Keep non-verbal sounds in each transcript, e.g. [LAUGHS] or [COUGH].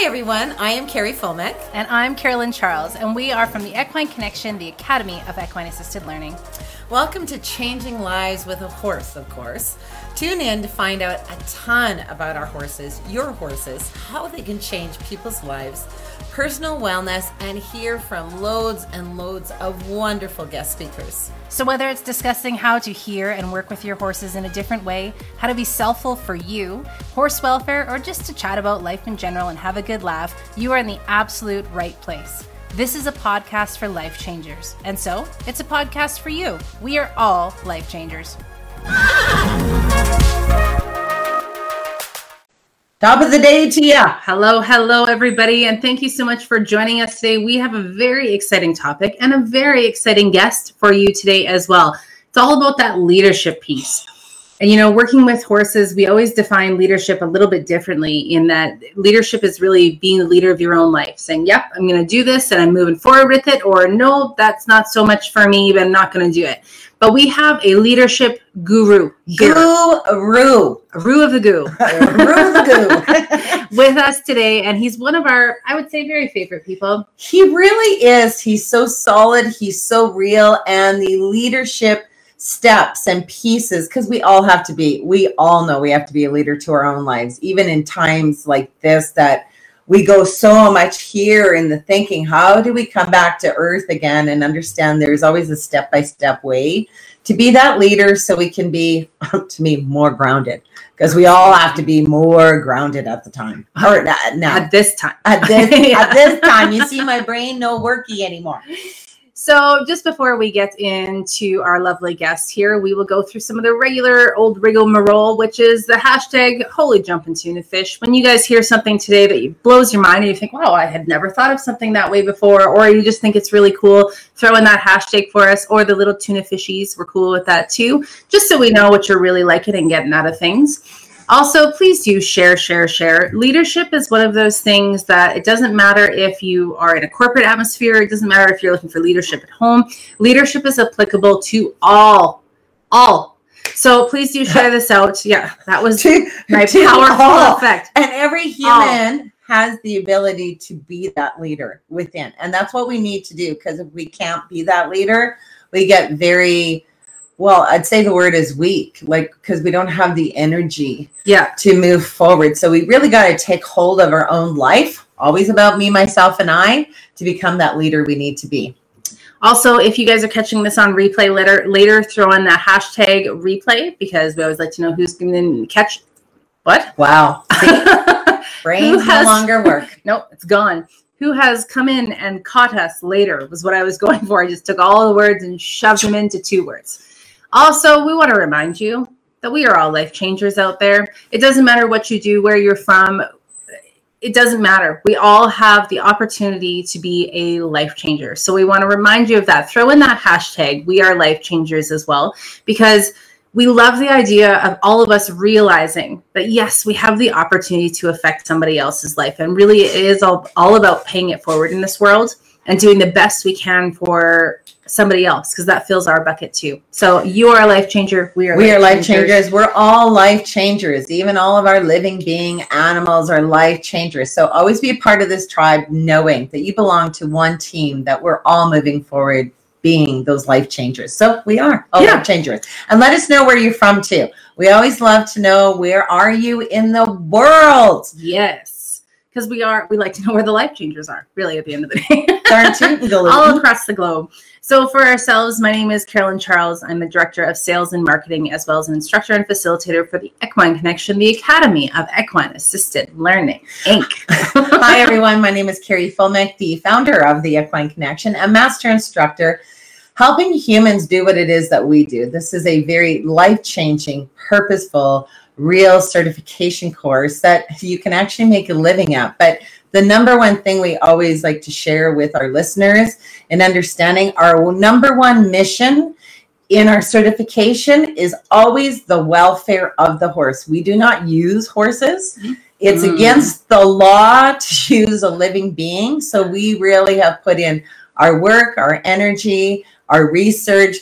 Hi, everyone. I am Carrie Fulmick. And I'm Carolyn Charles, and we are from the Equine Connection, the Academy of Equine Assisted Learning. Welcome to Changing Lives with a Horse, of course. Tune in to find out a ton about our horses, your horses, how they can change people's lives personal wellness, and hear from loads and loads of wonderful guest speakers. So, whether it's discussing how to hear and work with your horses in a different way, how to be selfful for you, horse welfare, or just to chat about life in general and have a good laugh, you are in the absolute right place. This is a podcast for life changers. And so, it's a podcast for you. We are all life changers. [LAUGHS] Top of the day to you. Hello, hello, everybody, and thank you so much for joining us today. We have a very exciting topic and a very exciting guest for you today as well. It's all about that leadership piece. And you know, working with horses, we always define leadership a little bit differently in that leadership is really being the leader of your own life, saying, Yep, I'm going to do this and I'm moving forward with it, or No, that's not so much for me, but I'm not going to do it. But we have a leadership guru. Guru. Guru of the goo. Guru of the goo. [LAUGHS] with us today. And he's one of our, I would say, very favorite people. He really is. He's so solid. He's so real. And the leadership steps and pieces, because we all have to be, we all know we have to be a leader to our own lives, even in times like this that we go so much here in the thinking how do we come back to earth again and understand there's always a step by step way to be that leader so we can be [LAUGHS] to me more grounded? Because we all have to be more grounded at the time or now at this time. at this yeah. at [LAUGHS] this time. You see my brain no worky anymore so, just before we get into our lovely guest here, we will go through some of the regular old rigmarole, which is the hashtag holy jumping tuna fish. When you guys hear something today that blows your mind and you think, wow, I had never thought of something that way before, or you just think it's really cool, throw in that hashtag for us, or the little tuna fishies. We're cool with that too, just so we know what you're really liking and getting out of things. Also, please do share, share, share. Leadership is one of those things that it doesn't matter if you are in a corporate atmosphere, it doesn't matter if you're looking for leadership at home. Leadership is applicable to all, all. So please do share this out. Yeah, that was [LAUGHS] to, my to powerful all. effect. And every human all. has the ability to be that leader within. And that's what we need to do because if we can't be that leader, we get very well i'd say the word is weak like because we don't have the energy yeah. to move forward. So we really got to take hold of our own life always about me myself and i to become that leader we need to be. Also if you guys are catching this on replay later later throw in the hashtag replay because we always like to know who's going to catch what. Wow. [LAUGHS] Brains has, no longer work. [LAUGHS] Nope it's gone. Who has come in and caught us later was what i was [LAUGHS] going for. I just took all the words and shoved them into two words also, we want to remind you that we are all life changers out there. It doesn't matter what you do, where you're from, it doesn't matter. We all have the opportunity to be a life changer. So we want to remind you of that. Throw in that hashtag, we are life changers as well, because we love the idea of all of us realizing that yes, we have the opportunity to affect somebody else's life. And really, it is all, all about paying it forward in this world and doing the best we can for somebody else because that fills our bucket too. So you are a life changer. We are we life are life changers. changers. We're all life changers. Even all of our living being animals are life changers. So always be a part of this tribe, knowing that you belong to one team. That we're all moving forward, being those life changers. So we are all yeah. life changers. And let us know where you're from too. We always love to know where are you in the world. Yes because we are we like to know where the life changers are really at the end of the day [LAUGHS] all across the globe. So for ourselves my name is carolyn charles. I'm the director of sales and marketing as well as an instructor and facilitator for the equine connection the academy of equine assisted learning inc. [LAUGHS] Hi everyone. My name is carrie fulmick the founder of the equine connection a master instructor helping humans do what it is that we do. This is a very life-changing purposeful real certification course that you can actually make a living at. But the number one thing we always like to share with our listeners and understanding our number one mission in our certification is always the welfare of the horse. We do not use horses. It's mm. against the law to use a living being. So we really have put in our work, our energy, our research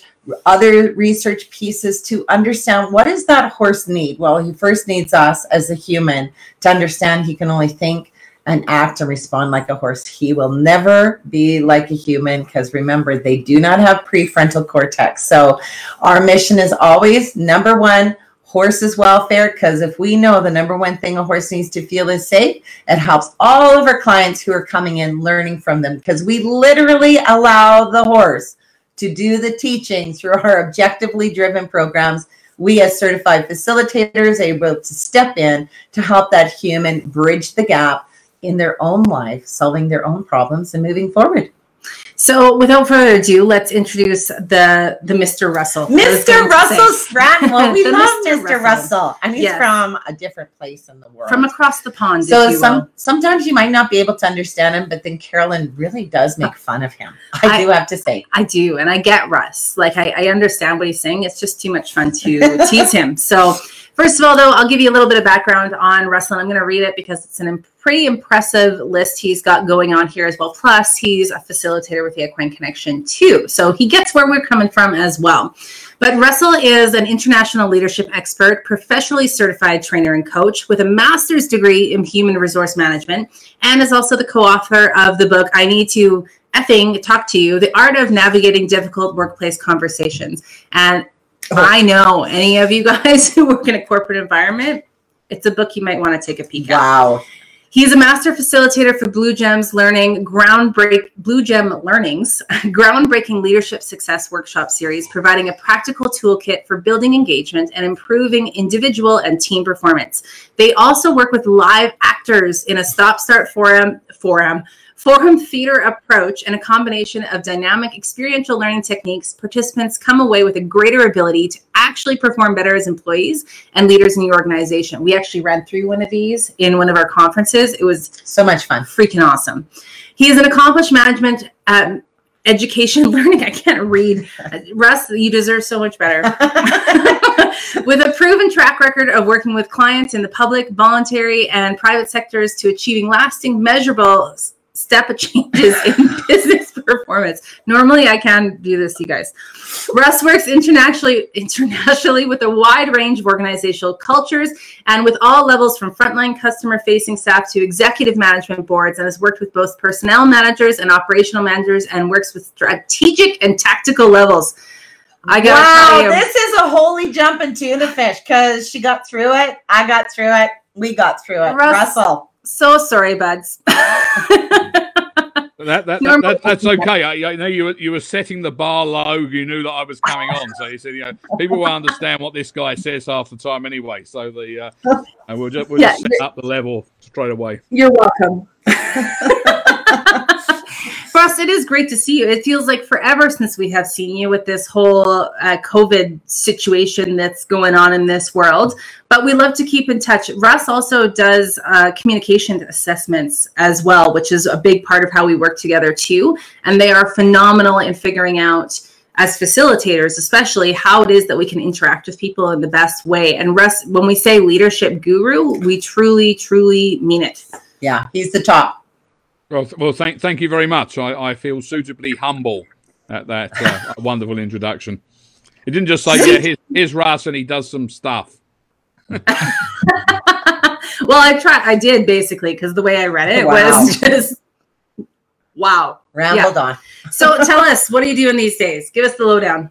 other research pieces to understand what does that horse need well he first needs us as a human to understand he can only think and act and respond like a horse. He will never be like a human because remember, they do not have prefrontal cortex. So, our mission is always number one, horse's welfare. Because if we know the number one thing a horse needs to feel is safe, it helps all of our clients who are coming in learning from them because we literally allow the horse to do the teaching through our objectively driven programs we as certified facilitators are able to step in to help that human bridge the gap in their own life, solving their own problems and moving forward. So, without further ado, let's introduce the the Mr. Russell. Mr. Russell [LAUGHS] Stratton. Well, we love Mr. Russell. Russell. and he's yes. from a different place in the world, from across the pond. So, some sometimes you might not be able to understand him, but then Carolyn really does make uh, fun of him. I, I do have to say, I do, and I get Russ. Like, I, I understand what he's saying. It's just too much fun to [LAUGHS] tease him. So. First of all, though, I'll give you a little bit of background on Russell. I'm going to read it because it's an pretty impressive list he's got going on here as well. Plus, he's a facilitator with the Equine Connection too. So he gets where we're coming from as well. But Russell is an international leadership expert, professionally certified trainer and coach with a master's degree in human resource management, and is also the co author of the book, I Need to Effing Talk to You The Art of Navigating Difficult Workplace Conversations. And Oh. I know any of you guys [LAUGHS] who work in a corporate environment, it's a book you might want to take a peek at. Wow. He's a master facilitator for Blue Gems Learning Groundbreak Blue Gem Learnings, [LAUGHS] groundbreaking leadership success workshop series, providing a practical toolkit for building engagement and improving individual and team performance. They also work with live actors in a stop-start forum forum Forum theater approach and a combination of dynamic experiential learning techniques, participants come away with a greater ability to actually perform better as employees and leaders in the organization. We actually ran through one of these in one of our conferences. It was so much fun, freaking awesome. He is an accomplished management um, education [LAUGHS] learning. I can't read. Russ, you deserve so much better. [LAUGHS] with a proven track record of working with clients in the public, voluntary, and private sectors to achieving lasting, measurable step changes [LAUGHS] in business performance. Normally, I can do this, you guys. Russ works internationally, internationally with a wide range of organizational cultures and with all levels from frontline customer-facing staff to executive management boards, and has worked with both personnel managers and operational managers, and works with strategic and tactical levels. I got wow, this is a holy jumping tuna fish because she got through it. I got through it. We got through it. Russ, Russell. So sorry, buds. [LAUGHS] That, that, that, that's okay. I, I, know you were, you were setting the bar low. You knew that I was coming on, so you said, you know, people will understand what this guy says half the time anyway. So the uh, and we'll just we'll yeah, just set up the level straight away. You're welcome. [LAUGHS] Russ, it is great to see you. It feels like forever since we have seen you with this whole uh, COVID situation that's going on in this world. But we love to keep in touch. Russ also does uh, communication assessments as well, which is a big part of how we work together too. And they are phenomenal in figuring out as facilitators, especially how it is that we can interact with people in the best way. And Russ, when we say leadership guru, we truly, truly mean it. Yeah, he's the top. Well, well, thank thank you very much. I, I feel suitably humble at that uh, [LAUGHS] wonderful introduction. He didn't just say, "Yeah, here's, here's Russ, and he does some stuff." [LAUGHS] well, I tried. I did basically because the way I read it wow. was [LAUGHS] just wow. Rambled yeah. on. so tell us, what are you doing these days? Give us the lowdown.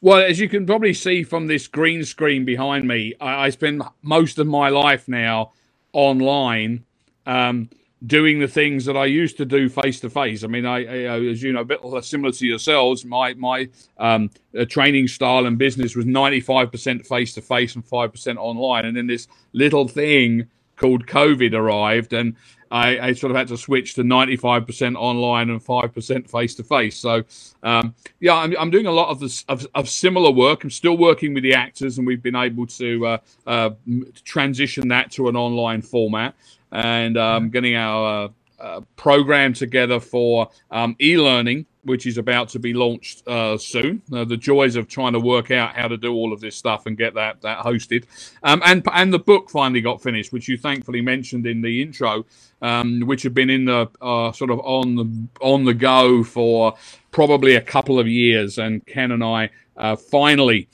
Well, as you can probably see from this green screen behind me, I, I spend most of my life now online. Um, doing the things that I used to do face to face. I mean, I, I, as you know, a bit similar to yourselves, my my um, uh, training style and business was ninety five percent face to face and five percent online. And then this little thing called COVID arrived, and I, I, sort of had to switch to 95% online and 5% face to face. So, um, yeah, I'm, I'm, doing a lot of this of, of, similar work. I'm still working with the actors, and we've been able to uh, uh, transition that to an online format and um, getting our uh, uh, program together for um, e-learning, which is about to be launched uh, soon. Uh, the joys of trying to work out how to do all of this stuff and get that that hosted, um, and and the book finally got finished, which you thankfully mentioned in the intro, um, which had been in the uh, sort of on the on the go for probably a couple of years, and Ken and I uh, finally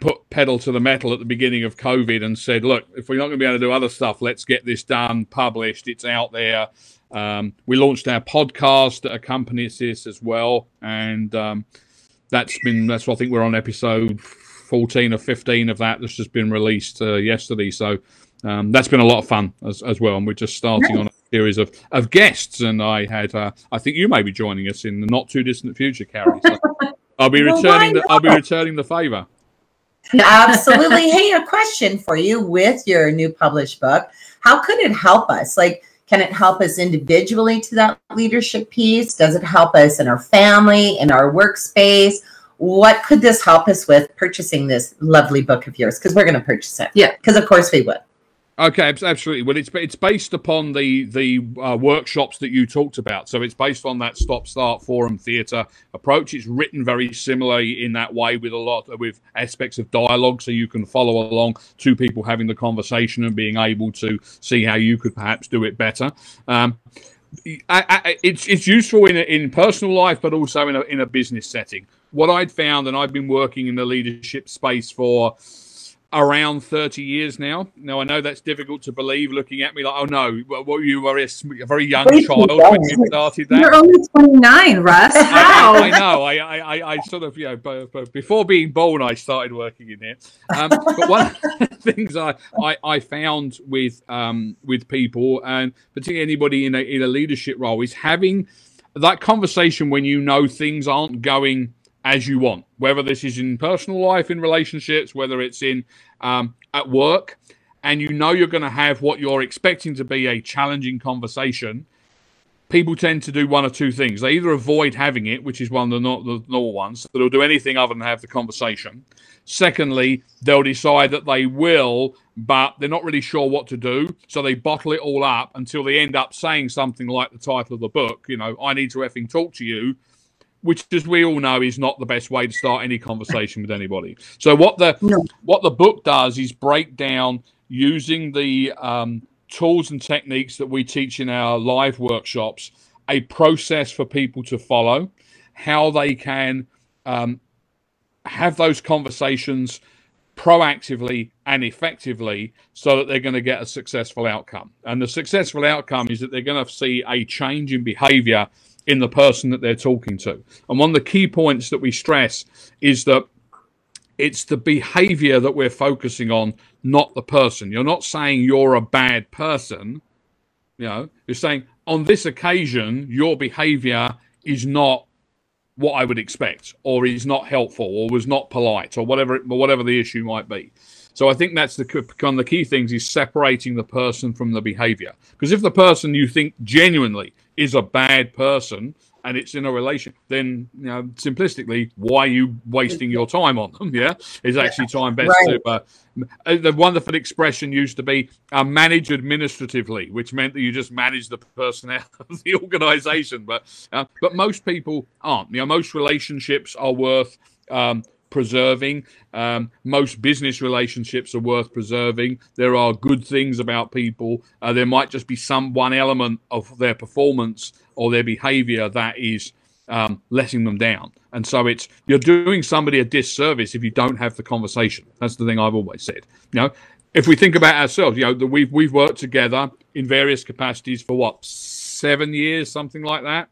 put pedal to the metal at the beginning of COVID and said, look, if we're not going to be able to do other stuff, let's get this done, published, it's out there. Um, we launched our podcast that accompanies this as well, and um, that's been that's what I think we're on episode 14 or 15 of that that's just been released uh, yesterday. So um, that's been a lot of fun as, as well. And we're just starting on a series of, of guests. And I had, uh, I think you may be joining us in the not too distant future, Carrie. So I'll be [LAUGHS] Well, returning. the, I'll be returning the favor. Absolutely. hey, a question for you with your new published book. How could it help us? Like, can it help us individually to that leadership piece? Does it help us in our family, in our workspace? What could this help us with purchasing this lovely book of yours? Because we're going to purchase it. Yeah. Because of course we would. Okay, absolutely. Well, it's it's based upon the the uh, workshops that you talked about. So it's based on that stop start forum theatre approach. It's written very similarly in that way with a lot with aspects of dialogue, so you can follow along two people having the conversation and being able to see how you could perhaps do it better. Um, I, I, it's it's useful in in personal life, but also in a in a business setting. What I'd found, and I've been working in the leadership space for around 30 years now. Now, I know that's difficult to believe looking at me like, oh no, well, you were a, a very young child you when you started that. You're only 29, Russ. How? I know. I, I, I- I sort of, you know, but, but before being born, I started working in here. Um, but one of the [LAUGHS] things I, I, I found with um, with people, and particularly anybody in a, in a leadership role, is having that conversation when you know things aren't going as you want, whether this is in personal life, in relationships, whether it's in um, at work, and you know you're going to have what you're expecting to be a challenging conversation. People tend to do one or two things. They either avoid having it, which is one of the, not, the normal ones, they'll do anything other than have the conversation. Secondly, they'll decide that they will, but they're not really sure what to do. So they bottle it all up until they end up saying something like the title of the book, you know, I need to effing talk to you, which as we all know is not the best way to start any conversation with anybody. So what the No. what the book does is break down using the um, tools and techniques that we teach in our live workshops, a process for people to follow, how they can um, have those conversations proactively and effectively so that they're going to get a successful outcome. And the successful outcome is that they're going to see a change in behavior in the person that they're talking to. And one of the key points that we stress is that it's the behavior that we're focusing on, not the person. You're not saying you're a bad person. You know, you're saying on this occasion, your behavior is not what I would expect, or is not helpful, or was not polite, or whatever or whatever the issue might be. So I think that's the one of the key things is separating the person from the behavior. Because if the person you think genuinely is a bad person and it's in a relation, then you know simplistically, why are you wasting your time on them? [LAUGHS] Yeah, is actually time best Right. to. Uh, uh, the wonderful expression used to be uh, manage administratively, which meant that you just manage the personnel [LAUGHS] of the organisation. But uh, but most people aren't. You know, most relationships are worth um, preserving. Um, most business relationships are worth preserving. There are good things about people. Uh, there might just be some one element of their performance or their behaviour that is um, letting them down. And so it's you're doing somebody a disservice if you don't have the conversation. That's the thing I've always said. You know, if we think about ourselves, you know, that we've we've worked together in various capacities for what seven years, something like that.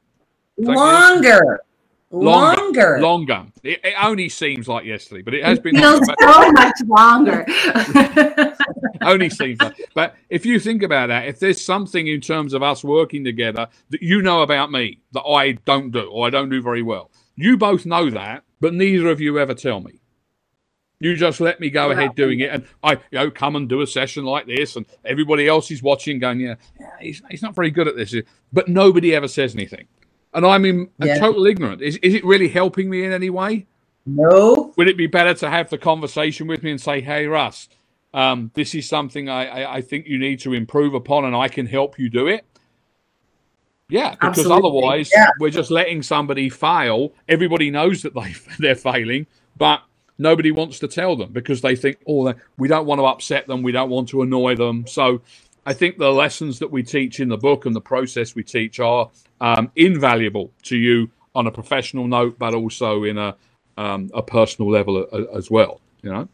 Longer. Longer. Longer. Longer. It, it only seems like yesterday, but it has been feels longer, so much longer. [LAUGHS] only seems like. But if you think about that, if there's something in terms of us working together that you know about me that I don't do or I don't do very well, you both know that, but neither of you ever tell me. You just let me go ahead doing it, and I, you know, come and do a session like this, and everybody else is watching, going, "Yeah, yeah he's, he's not very good at this," but nobody ever says anything, and I'm in a Yeah. total ignorant. Is is it really helping me in any way? No. Would it be better to have the conversation with me and say, "Hey, Russ, um, this is something I, I, I think you need to improve upon, and I can help you do it"? Yeah, because Absolutely. otherwise Yeah. we're just letting somebody fail. Everybody knows that they [LAUGHS] they're failing, but nobody wants to tell them because they think, "Oh, we don't want to upset them, we don't want to annoy them." So. I think the lessons that we teach in the book and the process we teach are um, invaluable to you on a professional note, but also in a um, a personal level a- a- as well. You know.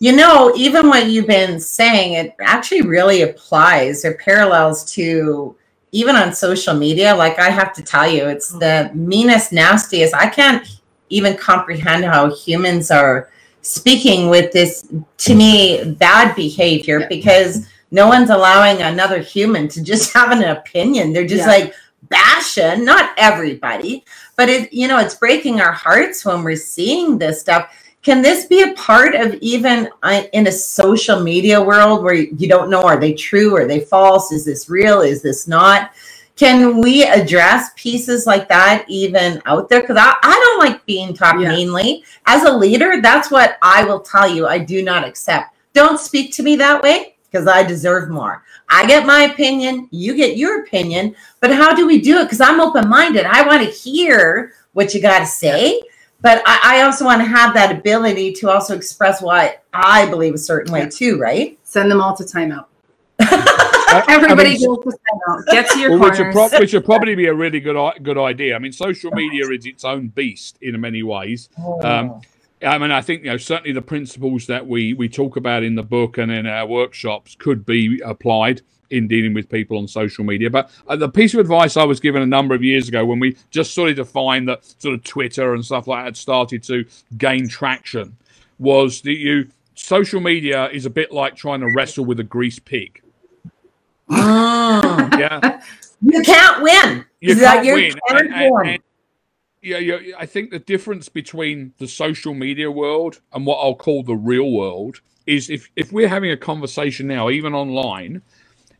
You know, even what you've been saying, it actually really applies or parallels to even on social media. Like I have to tell you, it's the meanest, nastiest. I can't even comprehend how humans are speaking with this, to me, bad behavior because no one's allowing another human to just [LAUGHS] have an opinion. They're just Yeah. like bashing, not everybody, but it, you know, it's breaking our hearts when we're seeing this stuff. Can this be a part of even uh, in a social media world where you don't know are they true, are they false, is this real, is this not? Can we address pieces like that even out there? Because I, I don't like being talked Yeah. meanly. As a leader, that's what I will tell you I do not accept. Don't speak to me that way because I deserve more. I get my opinion, you get your opinion, but how do we do it? Because I'm open minded. I want to hear what you got to say, but I, I also want to have that ability to also express what I believe a certain way too, right? Send them all to timeout. [LAUGHS] I- I Everybody mean, goes to timeout. Get to your well, which would, corners. which would probably be a really good good idea. I mean, social media is its own beast in many ways. Um, I mean, I think you know certainly the principles that we we talk about in the book and in our workshops could be applied in dealing with people on social media. But uh, the piece of advice I was given a number of years ago when we just started to find that sort of Twitter and stuff like that had started to gain traction was that you social media is a bit like trying to wrestle with a greased pig. Mm. Yeah. [LAUGHS] you can't win. you can't win. And- and- and- yeah, yeah, I think the difference between the social media world and what I'll call the real world is if, if we're having a conversation now, even online,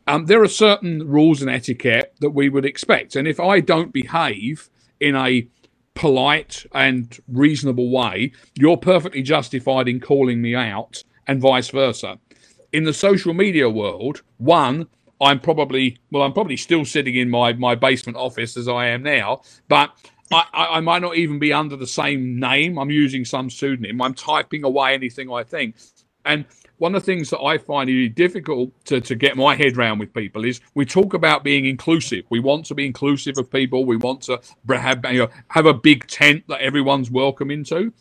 um, there are certain rules and etiquette that we would expect. And if I don't behave in a polite and reasonable way, you're perfectly justified in calling me out, and vice versa. In the social media world, one, I'm probably well, I'm probably still sitting in my my basement office as I am now, but I, I, I might not even be under the same name. I'm using some pseudonym. I'm typing away anything I think, and one of the things that I find really difficult to, to get my head around with people is we talk about being inclusive. We want to be inclusive of people. We want to have, you know, have a big tent that everyone's welcome into.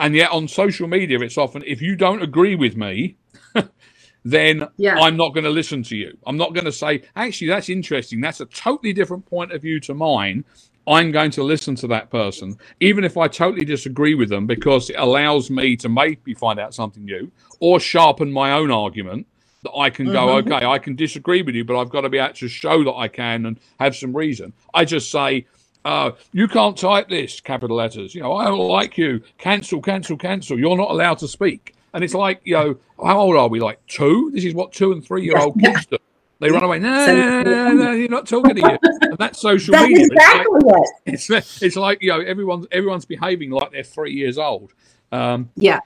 And yet on social media, it's often if you don't agree with me, [LAUGHS] then Yeah. I'm not going to listen to you. I'm not going to say, actually, that's interesting. That's a totally different point of view to mine. I'm going to listen to that person, even if I totally disagree with them, because it allows me to maybe find out something new or sharpen my own argument that I can go, Mhm. okay, I can disagree with you, but I've got to be able to show that I can and have some reason. I just say, uh, you can't type this, capital letters. You know, I don't like you. Cancel, cancel, cancel. You're not allowed to speak. And it's like, you know, how old are we? Like two? This is what two and three year old kids do. They run away. No, no, no, no, you're not talking to you. And that's social That's media. It's like- exactly [LAUGHS] it. it's it's like you know everyone's everyone's behaving like they're three years old um Yeah.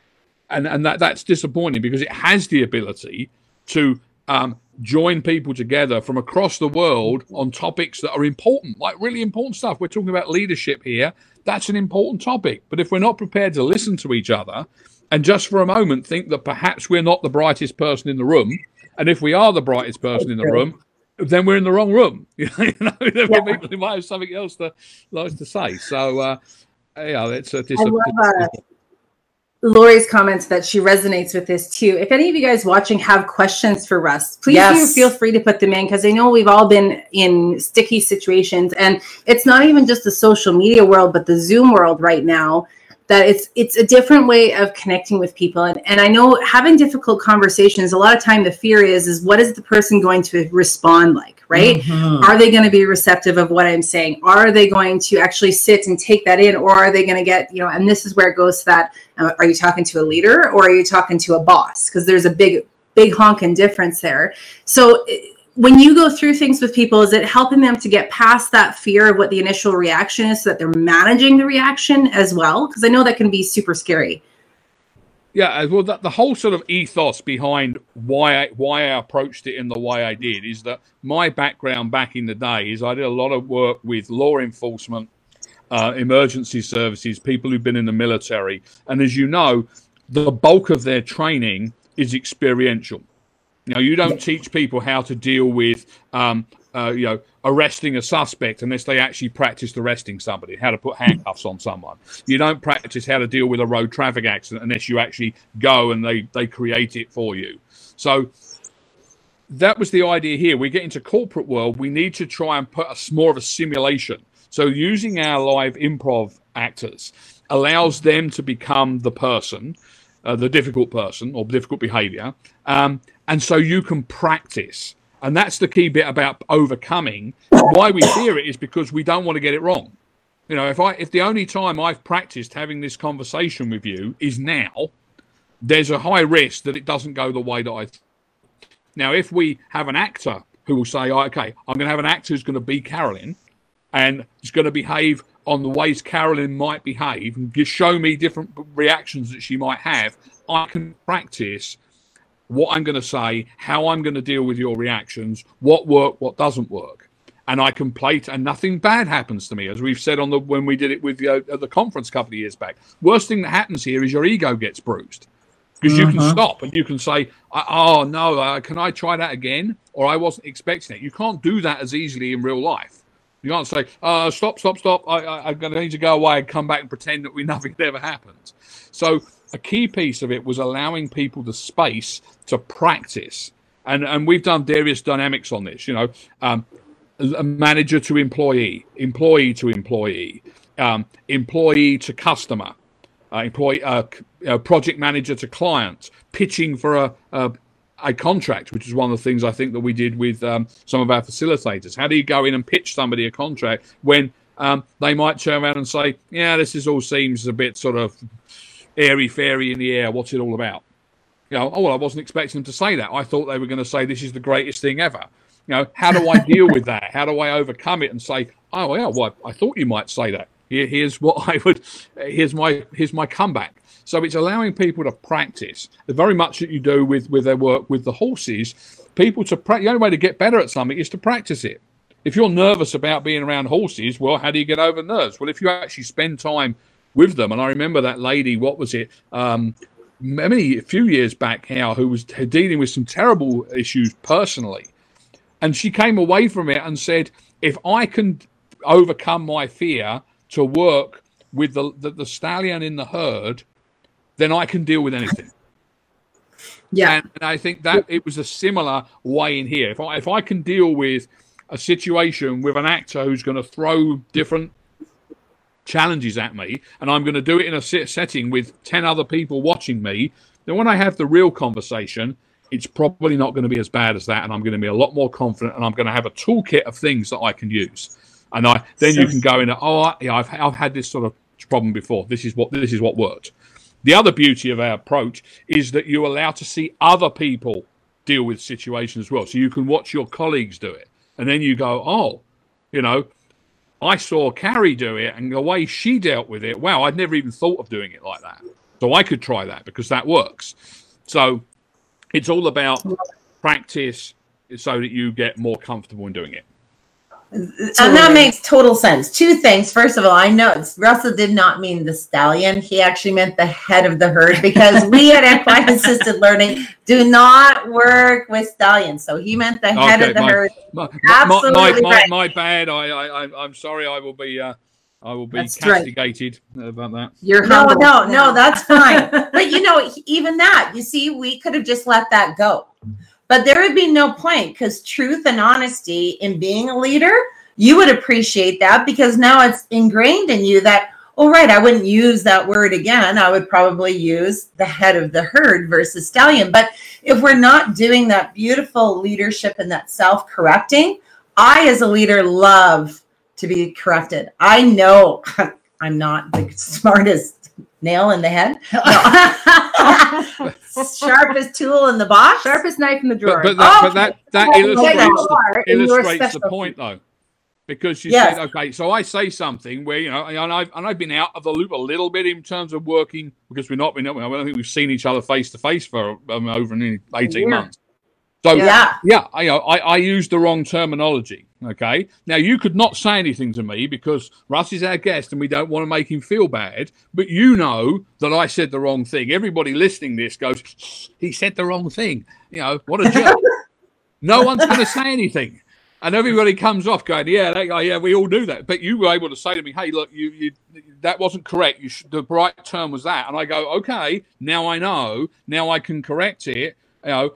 and and that that's disappointing because it has the ability to um join people together from across the world on topics that are important like really important stuff we're talking about leadership here that's an important topic but if we're not prepared to listen to each other and just for a moment think that perhaps we're not the brightest person in the room and if we are the brightest person in the room then we're in the wrong room. [LAUGHS] you know, [LAUGHS] there Yeah. are people who might have something else to likes to say. So, uh, yeah, it's a, dis- I love uh, Lori's comments that she resonates with this too. If any of you guys watching have questions for Russ, please Yes. do feel free to put them in because I know we've all been in sticky situations, and it's not even just the social media world, but the Zoom world right now. That it's it's a different way of connecting with people, and and I know having difficult conversations. A lot of time, the fear is is what is the person going to respond like, right? Mhm. are they going to be receptive of what i'm saying are they going to actually sit and take that in or are they going to get you know and this is where it goes to that uh, are you talking to a leader or are you talking to a boss because there's a big big honking difference there so eh, when you go through things with people is it helping them to get past that fear of what the initial reaction is so that they're managing the reaction as well? Because i know that can be super scary. Yeah, uh, well, the, the whole sort of ethos behind why I, why I approached it in the way I did is that my background back in the day is I did a lot of work with law enforcement, uh, emergency services, people who've been in the military, and as you know, the bulk of their training is experiential. Know, you don't teach people how to deal with um, uh, you know, arresting a suspect unless they actually practiced arresting somebody, how to put handcuffs on someone. You don't practice how to deal with a road traffic accident unless you actually go and they, they create it for you. So that was the idea here. We get into corporate world, we need to try and put a, more of a simulation. So using our live improv actors allows them to become the person, uh, the difficult person or difficult behavior. Um, and so you can practice and that's the key bit about overcoming. Why we fear it is because we don't want to get it wrong. You know, if I if the only time I've practiced having this conversation with you is now, there's a high risk that it doesn't go the way that I. Now, if we have an actor who will say, oh, "Okay, I'm going to have an actor who's going to be Carolyn, and is going to behave on the ways Carolyn might behave, and just show me different reactions that she might have," I can practice what I'm going to say, how I'm going to deal with your reactions, what work, what doesn't work. And I can play, t- and nothing bad happens to me, as we've said on the when we did it with uh, the conference a couple of years back. Worst thing that happens here is your ego gets bruised because you can mm-hmm. stop and you can say, "Oh no, uh, can I try that again?" Or I wasn't expecting it. You can't do that as easily in real life. You can't say, uh, "Stop, stop, stop! I, I, I'm going to need to go away and come back and pretend that we [LAUGHS] nothing ever happened." So a key piece of it was allowing people the space to practice. And, and we've done various dynamics on this, you know, um, manager to employee, employee to employee, um, employee to customer, uh, employee, uh, uh, project manager to client, pitching for a, a, a, contract, which is one of the things I think that we did with um, some of our facilitators. How do you go in and pitch somebody a contract when um, they might turn around and say, "Yeah, this is all seems a bit sort of airy fairy in the air. What's it all about? You know, oh well, I wasn't expecting them to say that. I thought they were going to say this is the greatest thing ever. You know, how do I deal with that? How do I overcome it and say, oh yeah, well, I thought you might say that. Here, here's what I would. Here's my here's my comeback. So it's allowing people to practice the very much that you do with with their work with the horses. People to practice. The only way to get better at something is to practice it. If you're nervous about being around horses, well, how do you get over nerves? Well, if you actually spend time with them. And I remember that lady, what was it? Um, many a few years back now, who was dealing with some terrible issues personally, and she came away from it and said, "If I can overcome my fear to work with the, the, the stallion in the herd, then I can deal with anything." Yeah, and, and, I think that it was a similar way in here. If I if I can deal with a situation with an actor who's going to throw different challenges at me and I'm going to do it in a setting with 10 other people watching me, then when I have the real conversation, it's probably not going to be as bad as that. And I'm going to be a lot more confident and I'm going to have a toolkit of things that I can use. And I then you can go in, oh, yeah, I've, I've had this sort of problem before. This is what this is what worked. The other beauty of our approach is that you allow to see other people deal with situations as well. So you can watch your colleagues do it. And then you go, oh, you know, I saw Carrie do it and the way she dealt with it, wow, I'd never even thought of doing it like that. So I could try that because that works. So it's all about practice so that you get more comfortable in doing it. And that makes total sense. Two things. First of all, I know Russell did not mean the stallion. He actually meant the head of the herd because we at [LAUGHS] Equine Assisted Learning do not work with stallions. So he meant the head okay, of the my, herd. My, Absolutely my, right. my, bad. I, I, I'm sorry. I will be. Uh, I will be that's castigated right. about that. You're no, no, no. That's fine. [LAUGHS] but you know, even that, you see, we could have just let that go. But there would be no point because truth and honesty in being a leader, you would appreciate that because now it's ingrained in you that, oh, right, I wouldn't use that word again. I would probably use the head of the herd versus stallion. But if we're not doing that beautiful leadership and that self correcting, I, as a leader, love to be corrected. I know [LAUGHS] I'm not the smartest nail in the head. [LAUGHS] No. [LAUGHS] Sharpest tool in the box. Sharpest knife in the drawer. But, but that, but that, that illustrates, the, illustrates the point, though. Because you yes. said, okay, so I say something where, you know, and I've, and I've been out of the loop a little bit in terms of working because we're not, we I don't think we've seen each other face to face for um, over 18 yeah. months. So yeah, yeah, I, I, I used the wrong terminology. Okay. Now you could not say anything to me because Russ is our guest and we don't want to make him feel bad. But you know that I said the wrong thing. Everybody listening this goes, he said the wrong thing. You know what a joke. [LAUGHS] no one's going to say anything. and everybody comes off going, "Yeah, that guy, yeah, we all do that." But you were able to say to me, "Hey, look, you, you that wasn't correct. You should, the right term was that." And I go, "Okay, now I know. Now I can correct it. You know,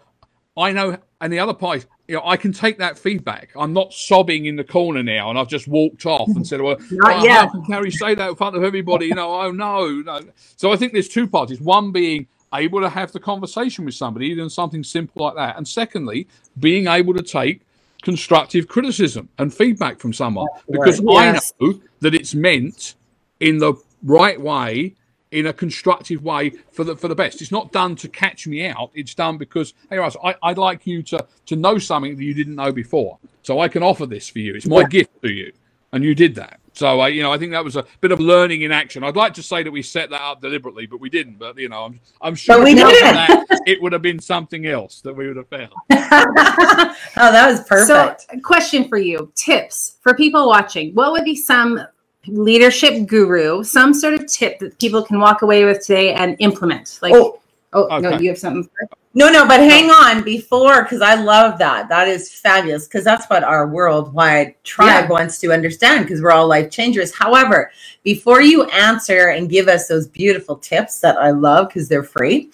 I know." And the other part, you know, I can take that feedback. I'm not sobbing in the corner now, and I've just walked off and said, "Well, [LAUGHS] oh, how can Carrie say that in front of everybody?" You know, oh no, no. So I think there's two parties. One being able to have the conversation with somebody, even something simple like that, and secondly, being able to take constructive criticism and feedback from someone because Yes. I know that it's meant in the right way in a constructive way for the for the best. It's not done to catch me out. It's done because hey, Russ, I, I'd like you to to know something that you didn't know before, so I can offer this for you. It's my gift to you, and you did that. So I, you know, I think that was a bit of learning in action. I'd like to say that we set that up deliberately, but we didn't. But you know, I'm I'm sure But we it didn't. that, it would have been something else that we would have found. [LAUGHS] oh, that was perfect. So, question for you: tips for people watching. What would be some leadership guru, some sort of tip that people can walk away with today and implement? Like, oh, oh, no, you have something. no, no, but hang on before because I love that. That is fabulous because that's what our worldwide tribe Yeah. wants to understand because we're all life changers. However, before you answer and give us those beautiful tips that I love because they're free,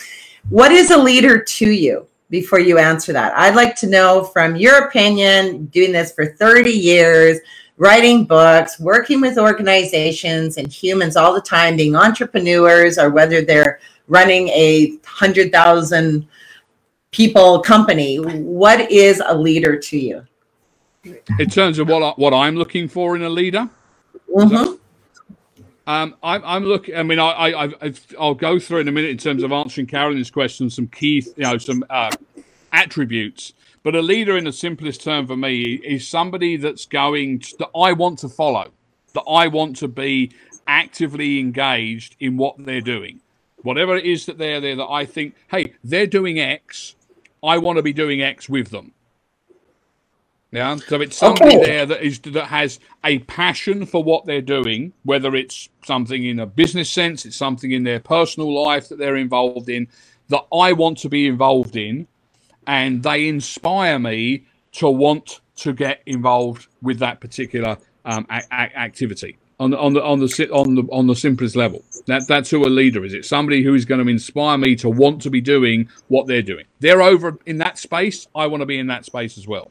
what is a leader to you? Before you answer that, I'd like to know from your opinion, doing this for 30 years, writing books, working with organizations and humans all the time, being entrepreneurs, or whether they're running a hundred thousand people company. What is a leader to you? In terms of what I, what I'm looking for in a leader, Mhm. Um, I'm, I'm looking. I mean, I, I, I've, I'll go through in a minute in terms of answering Carolyn's question. Some key, you know, some uh, attributes. But a leader, in the simplest term for me, is somebody that's going to, that I want to follow, that I want to be actively engaged in what they're doing, whatever it is that they're there. That I think, hey, they're doing X, I want to be doing X with them. Yeah, so it's somebody Okay. there that is that has a passion for what they're doing, whether it's something in a business sense, it's something in their personal life that they're involved in, that I want to be involved in, and they inspire me to want to get involved with that particular um, a- a- activity on the on the on the on the on the simplest level. That that's who a leader is. It's somebody who is going to inspire me to want to be doing what they're doing. They're over in that space. I want to be in that space as well.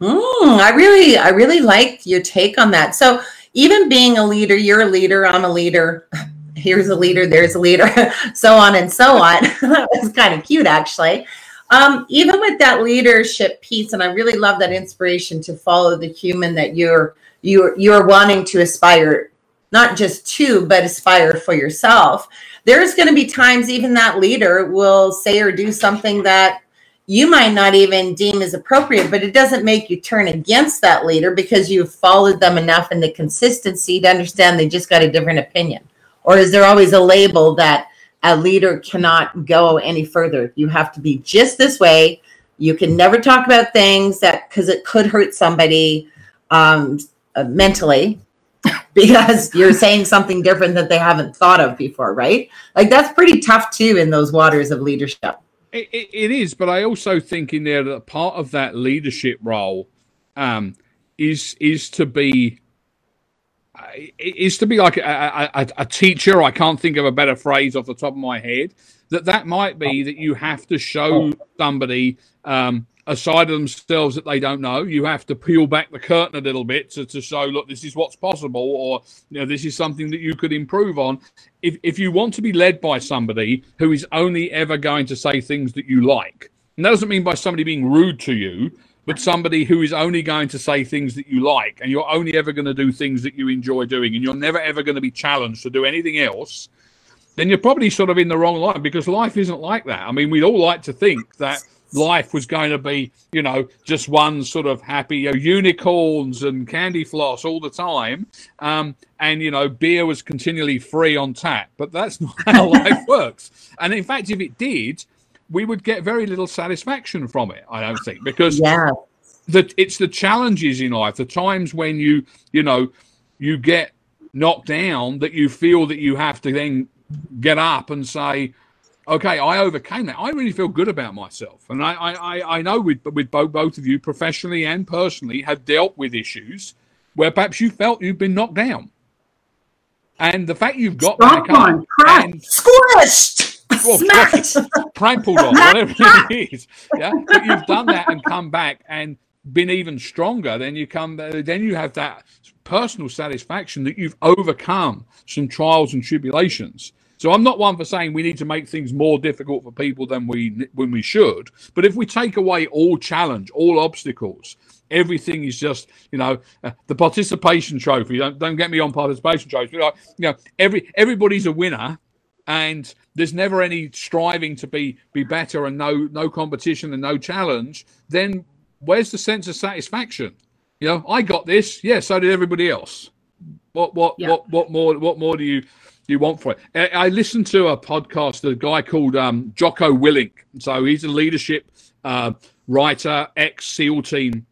Mm, I really, I really like your take on that. So, even being a leader, you're a leader, I'm a leader. Here's a leader, there's a leader, [LAUGHS] so on and so on. [LAUGHS] that was kind of cute, actually. Um, even with that leadership piece, and I really love that inspiration to follow the human that you're you're you're wanting to aspire, not just to, but aspire for yourself. There's going to be times even that leader will say or do something that you might not even deem as appropriate, but it doesn't make you turn against that leader because you've followed them enough in the consistency to understand they just got a different opinion. Or is there always a label that a leader cannot go any further? You have to be just this way. You can never talk about things that because it could hurt somebody um, uh, mentally [LAUGHS] because you're saying something different that they haven't thought of before, right? Like that's pretty tough too in those waters of leadership. It, it, it is, but I also think in there that part of that leadership role um, is is to be is to be like a, a, a- teacher. I can't think of a better phrase off the top of my head. That that might be that you have to show somebody um, a side of themselves that they don't know. You have to peel back the curtain a little bit to, to show, look, this is what's possible, or you know, this is something that you could improve on. If if you want to be led by somebody who is only ever going to say things that you like, and that doesn't mean by somebody being rude to you, but somebody who is only going to say things that you like, and you're only ever going to do things that you enjoy doing, and you're never ever going to be challenged to do anything else, then you're probably sort of in the wrong line because life isn't like that. I mean, we'd all like to think that life was going to be, you know, just one sort of happy you know, unicorns and candy floss all the time. Um, and, you know, beer was continually free on tap. But that's not [LAUGHS] how life works. And in fact, if it did, we would get very little satisfaction from it, I don't think, because Yeah. that it's the challenges in life, the times when you, you know, you get knocked down that you feel that you have to then get up and say, okay, I overcame that. I really feel good about myself, and I I, I know with with both both of you professionally and personally have dealt with issues where perhaps you felt you've been knocked down, and the fact you've got Strong back up one, crack, and squished, well, smacked. prank pulled off, [LAUGHS] whatever it is. Yeah, but you've done that and come back and been even stronger. Then you come, then you have that personal satisfaction that you've overcome some trials and tribulations. So I'm not one for saying we need to make things more difficult for people than we when we should. But if we take away all challenge, all obstacles, everything is just you know uh, the participation trophy. Don't don't get me on participation trophy. Like, you know, every everybody's a winner and there's never any striving to be be better and no no competition and no challenge then where's the sense of satisfaction? You know i got this. Yeah so did everybody else. What what Yeah. what what more what more do you do you want for it? I, I listened to a podcast a guy called um jocko willink. So he's a leadership uh, writer ex seal team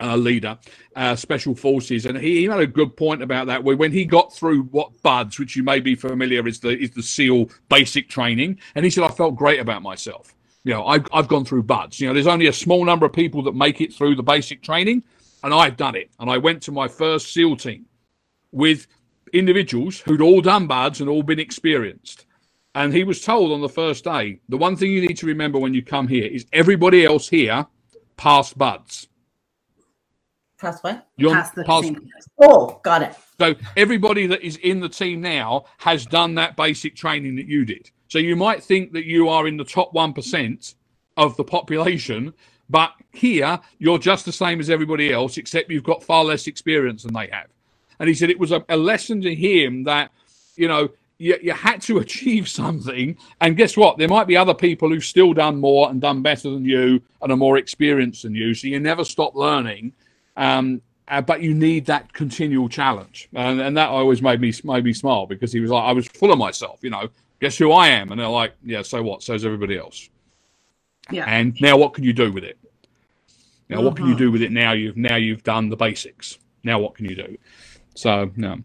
uh, leader, uh, special forces, and he, he had a good point about that. Where when he got through what BUD/S, which you may be familiar is the is the SEAL basic training, and he said I felt great about myself. You know, I've I've gone through BUD/S. You know, there's only a small number of people that make it through the basic training, and I've done it. And I went to my first SEAL team with individuals who'd all done BUD/S and all been experienced. And he was told on the first day, the one thing you need to remember when you come here is everybody else here passed BUD/S. Trust what? You're Past the past- same- Oh, got it. so everybody that is in the team now has done that basic training that you did. So you might think that you are in the top 1% of the population, but here you're just the same as everybody else, except you've got far less experience than they have. And he said it was a, a lesson to him that, you know, you, you had to [LAUGHS] achieve something. And guess what? There might be other people who've still done more and done better than you and are more experienced than you. So you never stop learning. Um, uh, but you need that continual challenge, and, and that always made me made me smile because he was like, I was full of myself, you know. Guess who I am? And they're like, yeah, so what? So's everybody else. Yeah. And now what can you do with it? Now what can you Mhm. do with it? Now you've now you've done the basics. Now what can you do? So no.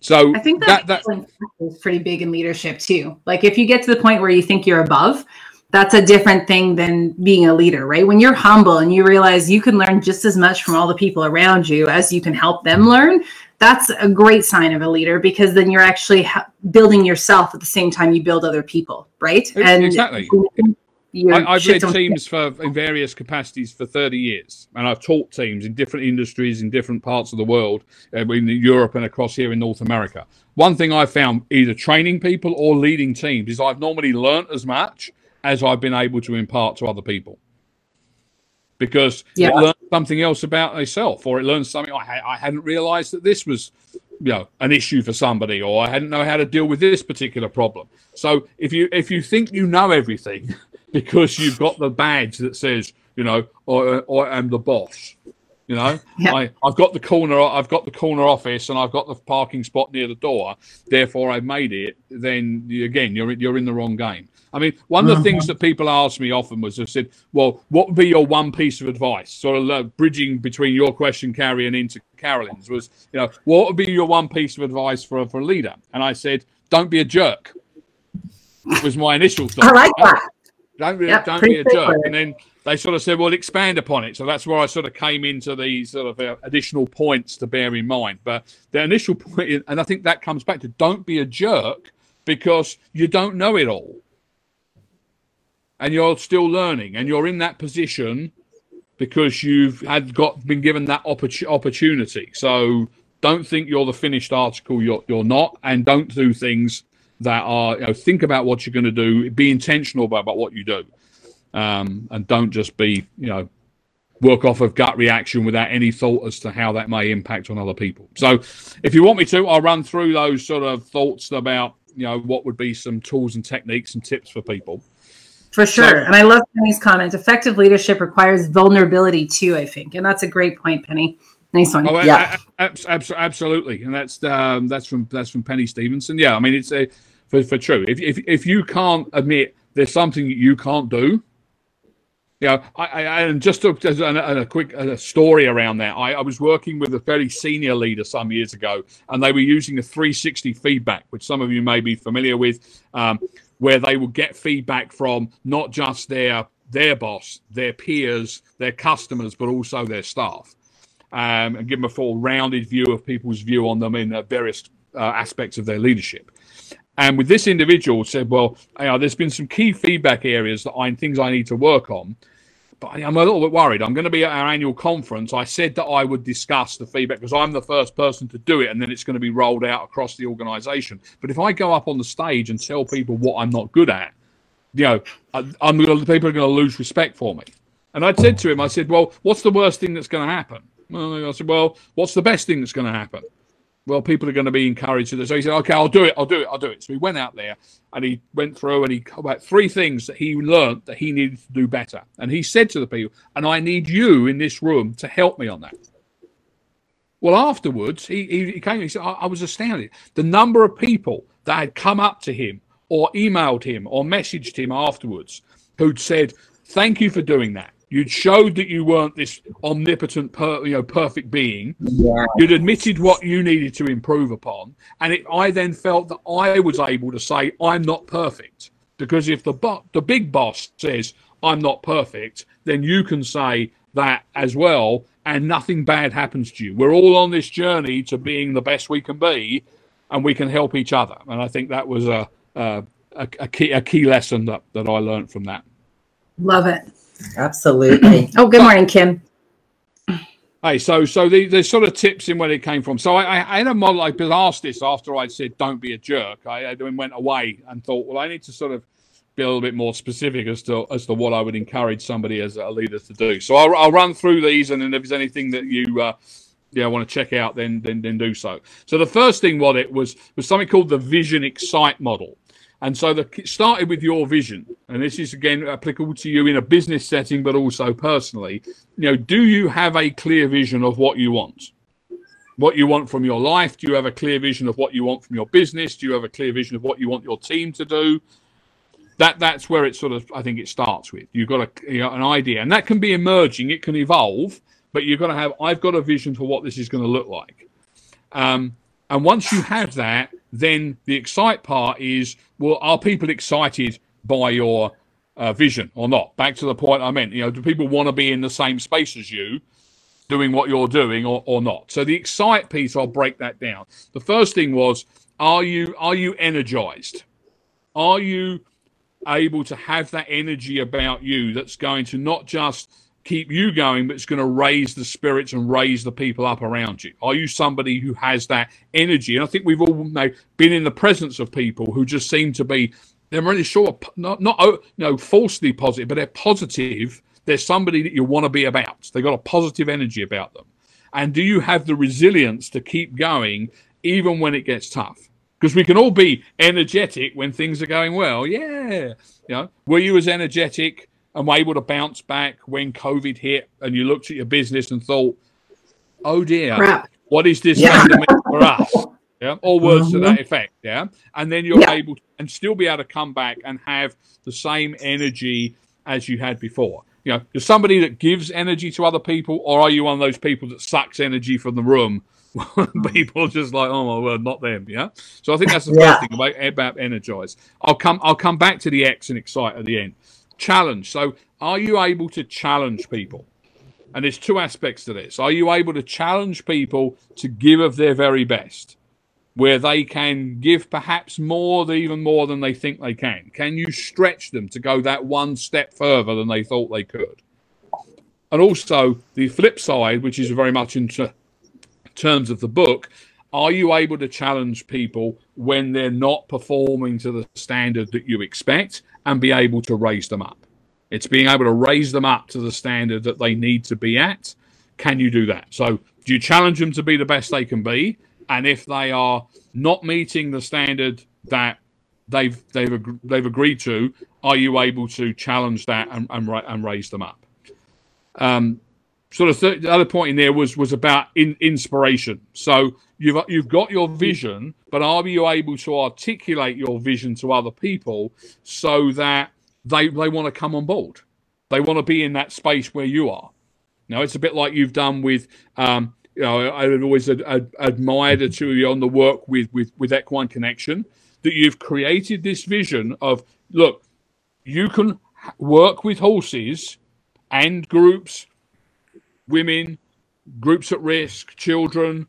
So I think that that, that is pretty big in leadership too. Like if you get to the point where you think you're above, that's a different thing than being a leader, right? When you're humble and you realize you can learn just as much from all the people around you as you can help them learn, that's a great sign of a leader because then you're actually ha- building yourself at the same time you build other people, right? And exactly. I, I've shit led teams [LAUGHS] for in various capacities for 30 years, and I've taught teams in different industries in different parts of the world, uh, in Europe and across here in North America. One thing I've found, either training people or leading teams, is I've normally learnt as much as I've been able to impart to other people, because Yeah. it learns something else about myself, or it learns something I, ha- I hadn't realised that this was you know an issue for somebody or i hadn't know how to deal with this particular problem so if you if you think you know everything [LAUGHS] because you've got the badge that says you know I, I am the boss you know Yeah. I, i've got the corner i've got the corner office and i've got the parking spot near the door therefore i've made it then you, again you're you're in the wrong game i mean one of the things that people ask me often was they said well what would be your one piece of advice sort of uh, bridging between your question carrie and into carolyn's was you know what would be your one piece of advice for, a- for a leader and i said don't be a jerk was my initial thought I like that. don't, be- Yep, don't be a jerk. And then they sort of said, well, expand upon it. So that's where I sort of came into these sort of uh, additional points to bear in mind. But the initial [LAUGHS] point, and I think that comes back to don't be a jerk because you don't know it all. And you're still learning and you're in that position because you've had got been given that opportu- opportunity. So don't think you're the finished article. You're you're not, and don't do things that are you know think about what you're going to do. Be intentional about, about what you do, um, and don't just be you know work off of gut reaction without any thought as to how that may impact on other people. So if you want me to, I'll run through those sort of thoughts about you know what would be some tools and techniques and tips for people. For sure. and I love Penny's comment. Effective leadership requires vulnerability too, I think. And that's a great point, Penny. Nice one. Oh, Yeah. a- a- abs- abs- absolutely, and that's um, that's from that's from Penny Stevenson. Yeah, I mean it's a for, for true. If, if if you can't admit there's something you can't do, you know, I, I and just to, as a, a quick a story around that, I, I was working with a very senior leader some years ago, and they were using the 360 feedback, which some of you may be familiar with. Um, where they will get feedback from not just their their boss, their peers, their customers, but also their staff, um, and give them a full rounded view of people's view on them in uh, various uh, aspects of their leadership. And with this individual said, well, you know, there's been some key feedback areas that I things I need to work on but I'm a little bit worried. I'm going to be at our annual conference. I said that I would discuss the feedback because I'm the first person to do it, and then it's going to be rolled out across the organisation. But if I go up on the stage and tell people what I'm not good at, you know, uh, I'm going to, people are going to lose respect for me. And I said to him, I said, "Well, what's the worst thing that's going to happen?" I said, "Well, what's the best thing that's going to happen?" Well, people are going to be encouraged. So he said, okay, I'll do it. I'll do it. I'll do it. So he went out there and he went through and he about three things that he learned that he needed to do better. And he said to the people, and I need you in this room to help me on that. Well, afterwards, he, he, he came. He said, I, I was astounded. The number of people that had come up to him or emailed him or messaged him afterwards who'd said, thank you for doing that. You'd showed that you weren't this omnipotent, per, you know, perfect being. Yeah. You'd admitted what you needed to improve upon, and it, I then felt that I was able to say I'm not perfect because if the bo- the big boss says I'm not perfect, then you can say that as well, and nothing bad happens to you. We're all on this journey to being the best we can be, and we can help each other. And I think that was a a, a key a key lesson that that I learned from that. Love it. Absolutely. [CLEARS THROAT] oh, good morning, Kim. Hey, so so the, the sort of tips in where it came from. So I, I had a model. I was asked this after I said, "Don't be a jerk." I, I then went away and thought, well, I need to sort of be a little bit more specific as to as to what I would encourage somebody as a leader to do. So I'll, I'll run through these, and then if there's anything that you uh, yeah want to check out, then then then do so. So the first thing what it was was something called the Vision Excite model. And so the started with your vision, and this is again applicable to you in a business setting, but also personally. You know, do you have a clear vision of what you want? What you want from your life? Do you have a clear vision of what you want from your business? Do you have a clear vision of what you want your team to do? That that's where it sort of I think it starts with. You've got a you know, an idea, and that can be emerging. It can evolve, but you've got to have. I've got a vision for what this is going to look like. Um, and once you have that, then the excite part is well, are people excited by your uh, vision or not? Back to the point I meant, you know, do people want to be in the same space as you, doing what you're doing or, or not? So the excite piece, I'll break that down. The first thing was, are you are you energized? Are you able to have that energy about you that's going to not just keep you going, but it's going to raise the spirits and raise the people up around you? Are you somebody who has that energy? And I think we've all you know, been in the presence of people who just seem to be, they're really sure, not, not you know, falsely positive, but they're positive. They're somebody that you want to be about. They've got a positive energy about them. And do you have the resilience to keep going even when it gets tough? Because we can all be energetic when things are going well. Yeah. You know, were you as energetic and were able to bounce back when COVID hit and you looked at your business and thought, oh dear, Crap. what is this yeah. going to mean for us? [LAUGHS] Yeah, all words to that mm-hmm. effect. Yeah, and then you're yeah. able to, and still be able to come back and have the same energy as you had before. You know, you're somebody that gives energy to other people, or are you one of those people that sucks energy from the room? [LAUGHS] people just like, oh my word, not them. Yeah. So I think that's the yeah. first thing about, about energize. I'll come. I'll come back to the X and excite at the end challenge. So, are you able to challenge people? And there's two aspects to this. Are you able to challenge people to give of their very best, where they can give perhaps more, even more than they think they can? Can you stretch them to go that one step further than they thought they could? And also, the flip side, which is very much in terms of the book, are you able to challenge people when they're not performing to the standard that you expect and be able to raise them up. It's being able to raise them up to the standard that they need to be at. Can you do that? So, do you challenge them to be the best they can be? And if they are not meeting the standard that they've they've they've agreed to, are you able to challenge that and and, and raise them up? Um, sort of th- the other point in there was was about in, inspiration. So you've you've got your vision, but are you able to articulate your vision to other people so that they they want to come on board? They want to be in that space where you are. Now it's a bit like you've done with. Um, you know, I've always ad- ad- admired the two of you on the work with with with Equine Connection. that you've created this vision of look, you can work with horses and groups, women, groups at risk, children,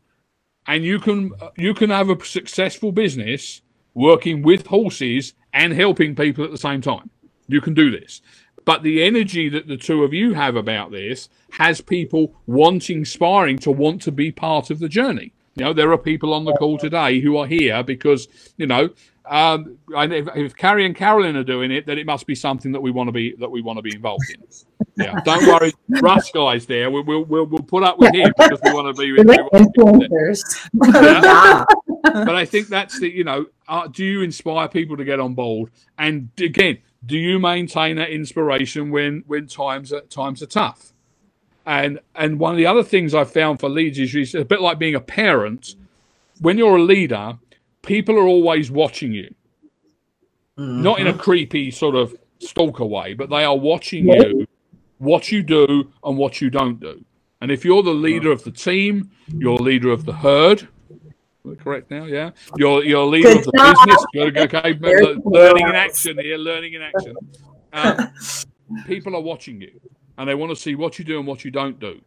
and you can you can have a successful business working with horses and helping people at the same time. You can do this. But the energy that the two of you have about this has people wanting, inspiring to want to be part of the journey. You know, there are people on the call today who are here because, you know, um, if, if Carrie and Carolyn are doing it, then it must be something that we want to be that we want to be involved in. Yeah, [LAUGHS] don't worry, Russ guy's there. We'll we'll, we'll, we'll put up with him because we want to be with influencers. Yeah. [LAUGHS] but I think that's the you know, uh, do you inspire people to get on board? And again, do you maintain that inspiration when when times are, times are tough? And and one of the other things I found for leaders is it's a bit like being a parent. When you're a leader, people are always watching you. Mm-hmm. Not in a creepy sort of stalker way, but they are watching you, what you do and what you don't do. And if you're the leader of the team, you're leader of the herd. Correct now, yeah. You're you're leader Good of the job. business. Good, okay, learning in action here. Learning in action. Um, [LAUGHS] people are watching you, and they want to see what you do and what you don't do.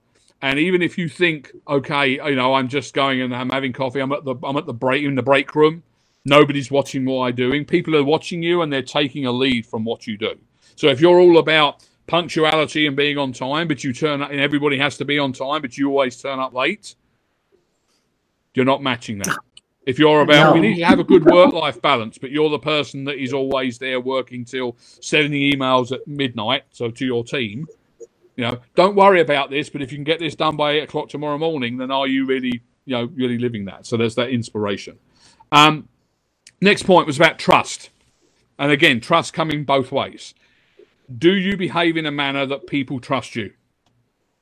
And even if you think, okay, you know, I'm just going and I'm having coffee, I'm at the I'm at the break in the break room, nobody's watching what I'm doing. People are watching you and they're taking a lead from what you do. So if you're all about punctuality and being on time, but you turn up and everybody has to be on time, but you always turn up late, you're not matching that. If you're about, no. we need to have a good work life balance, but you're the person that is always there working till sending emails at midnight, so to your team, you know, don't worry about this, but if you can get this done by eight o'clock tomorrow morning, then are you really, you know, really living that? So there's that inspiration. Um, next point was about trust. And again, trust coming both ways. Do you behave in a manner that people trust you?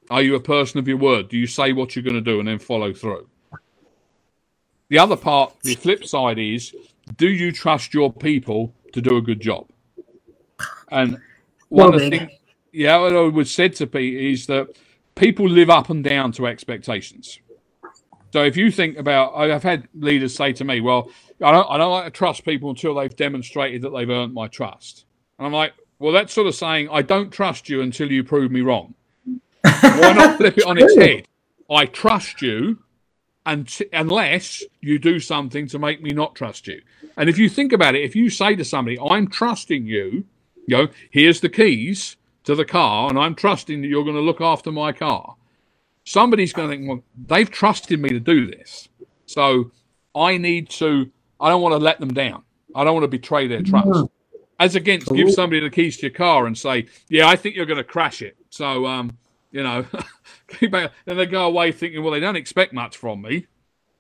Are you a person of your word? Do you say what you're going to do and then follow through? The other part, the flip side is, do you trust your people to do a good job? And one well, of the things yeah, what I would said to Pete is that people live up and down to expectations. So if you think about, I've had leaders say to me, "Well, I don't, I don't like to trust people until they've demonstrated that they've earned my trust," and I'm like, "Well, that's sort of saying I don't trust you until you prove me wrong." [LAUGHS] Why not flip it on its head? I trust you, and unless you do something to make me not trust you. And if you think about it, if you say to somebody, "I'm trusting you," you know, here's the keys to the car and I'm trusting that you're going to look after my car, somebody's going to think, well, they've trusted me to do this. So I need to, I don't want to let them down. I don't want to betray their mm-hmm. trust. As against give somebody the keys to your car and say, yeah, I think you're going to crash it. So, um, you know, [LAUGHS] then they go away thinking, well, they don't expect much from me.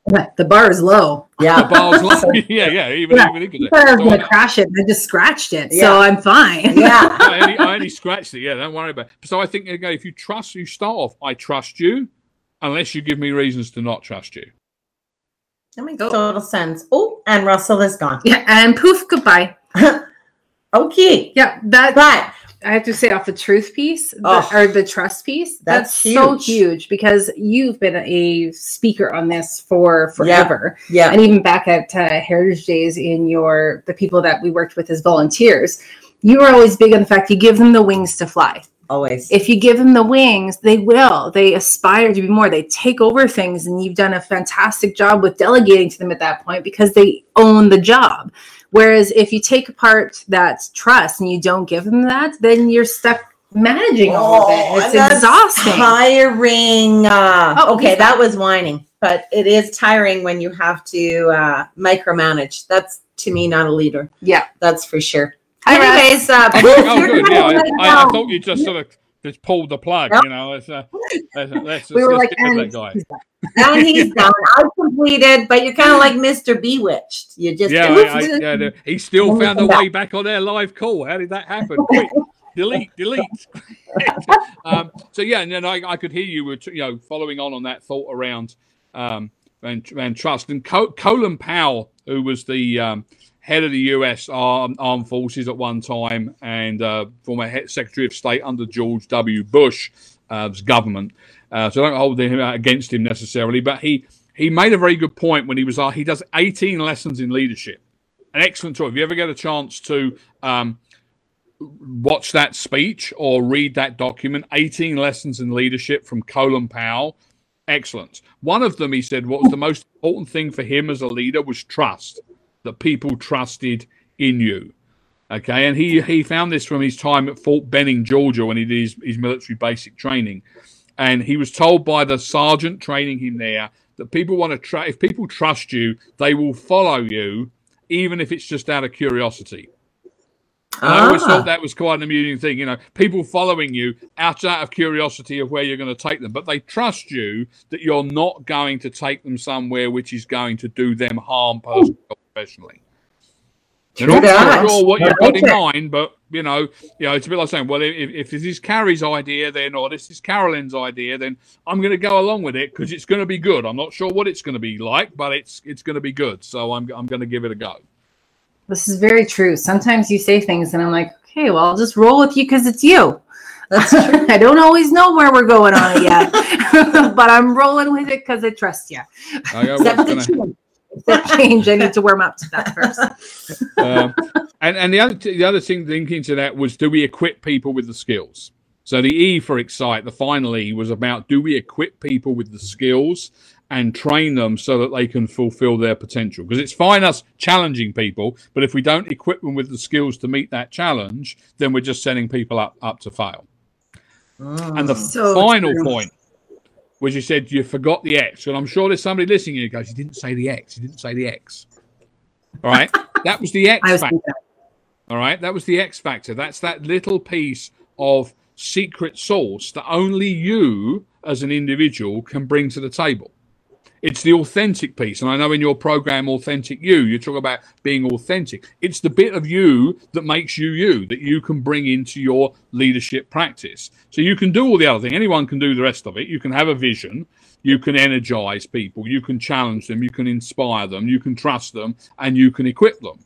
[LAUGHS] The bar is low. Yeah, the bar's low. [LAUGHS] yeah, yeah. Even yeah. even I was gonna crash it. I just scratched it, yeah. so I'm fine. Yeah, I, only, I, only, scratched it. Yeah, don't worry about. it. So I think again, if you trust, you start off. I trust you, unless you give me reasons to not trust you. That makes total sense. Oh, and Russell is gone. Yeah, and poof, goodbye. Okay. Yeah, that. But I have to say off the truth piece oh, the, or the trust piece. That's, that's huge. so huge because you've been a speaker on this for forever. Yeah. yeah. And even back at uh, Heritage Days in your the people that we worked with as volunteers, you were always big on the fact you give them the wings to fly. Always. If you give them the wings, they will. They aspire to be more. They take over things, and you've done a fantastic job with delegating to them at that point because they own the job. Whereas if you take apart that trust and you don't give them that, then you're stuck managing all of it. Oh, it's exhausting. Tiring. Uh, oh, okay, that was whining, but it is tiring when you have to uh, micromanage. That's to me not a leader. Yeah, that's for sure. Anyways, uh, [LAUGHS] oh, [LAUGHS] good. Yeah, I, I, I, thought you just [LAUGHS] sort of just pulled the plug. You know, let's, uh, let's, let's, we were like, that guy and he's [LAUGHS] done. I completed, but you're kind of like Mr. Bewitched. You just yeah, [LAUGHS] I, I, yeah. He still found a way back on their live call. How did that happen? [LAUGHS] Quick, delete, delete. um, so yeah, and then I, I could hear you were you know following on on that thought around um, and, and trust and Colin Powell, who was the um, head of the U.S. Armed, Forces at one time and uh, former Secretary of State under George W. Bush's uh, government. Uh, so I don't hold him against him necessarily, but he he made a very good point when he was he does 18 lessons in leadership. an excellent talk. If you ever get a chance to um, watch that speech or read that document, 18 Lessons in Leadership from Colin Powell, excellent. One of them, he said, what was the most important thing for him as a leader was trust, that people trusted in you. Okay, and he he found this from his time at Fort Benning, Georgia, when he did his, his military basic training, and he was told by the sergeant training him there that people want to try. If people trust you, they will follow you, even if it's just out of curiosity. And I always Ah. thought that was quite an amusing thing. You know, people following you out, out of curiosity of where you're going to take them, but they trust you that you're not going to take them somewhere which is going to do them harm personally or professionally. They're not that. sure what I you've got in mind, but you know, you know, it's a bit like saying, well, if, if this is Carrie's idea, then or this is Carolyn's idea, then I'm going to go along with it because it's going to be good. I'm not sure what it's going to be like, but it's it's going to be good. So I'm I'm going to give it a go. This is very true. Sometimes you say things and I'm like, okay, well, I'll just roll with you because it's you. That's true. [LAUGHS] I don't always know where we're going on it yet, [LAUGHS] but I'm rolling with it because I trust you. I go, Except the gonna- change. That change, I need to warm up to that first. [LAUGHS] um, and and the other the other thing linking to that was do we equip people with the skills? So the E for excite, the final E was about do we equip people with the skills and train them so that they can fulfill their potential? Because it's fine us challenging people, but if we don't equip them with the skills to meet that challenge, then we're just setting people up up to fail. And the So final true. point was you said you forgot the X, and I'm sure there's somebody listening who goes, "You didn't say the X. You didn't say the X." All right, [LAUGHS] that was the X was factor. All right, that was the X factor. That's that little piece of secret sauce that only you as an individual can bring to the table. It's the authentic piece. And I know in your program, Authentic You, you talk about being authentic. It's the bit of you that makes you you, that you can bring into your leadership practice. So you can do all the other thing. Anyone can do the rest of it. You can have a vision. You can energize people. You can challenge them. You can inspire them. You can trust them and you can equip them.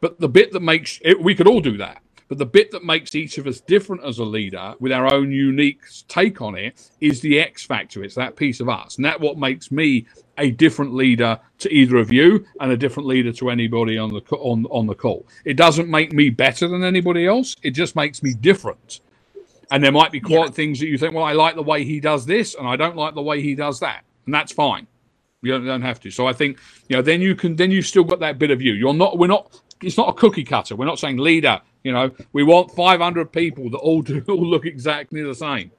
But the bit that makes it, we could all do that. But the bit that makes each of us different as a leader with our own unique take on it is the X factor. It's that piece of us. And that what makes me a different leader to either of you and a different leader to anybody on the on, on the call. It doesn't make me better than anybody else. It just makes me different. And there might be quite things that you think, well, I like the way he does this and I don't like the way he does that. And that's fine. You don't, don't have to. So I think, you know, then you can, then you've still got that bit of you. You're not, we're not, it's not a cookie cutter. We're not saying leader, you know, we want 500 people that all do, [LAUGHS] all look exactly the same.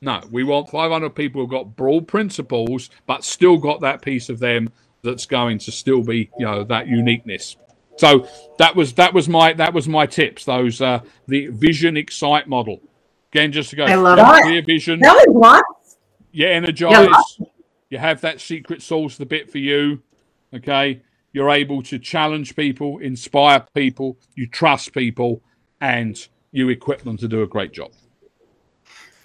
No, we want 500 people who've got broad principles, but still got that piece of them that's going to still be, you know, that uniqueness. So that was that was my that was my tips. Those uh, the vision excite model. Again, just to go, I love it. clear vision, That was lots. you energize, you have that secret sauce, the bit for you. Okay, you're able to challenge people, inspire people, you trust people, and you equip them to do a great job.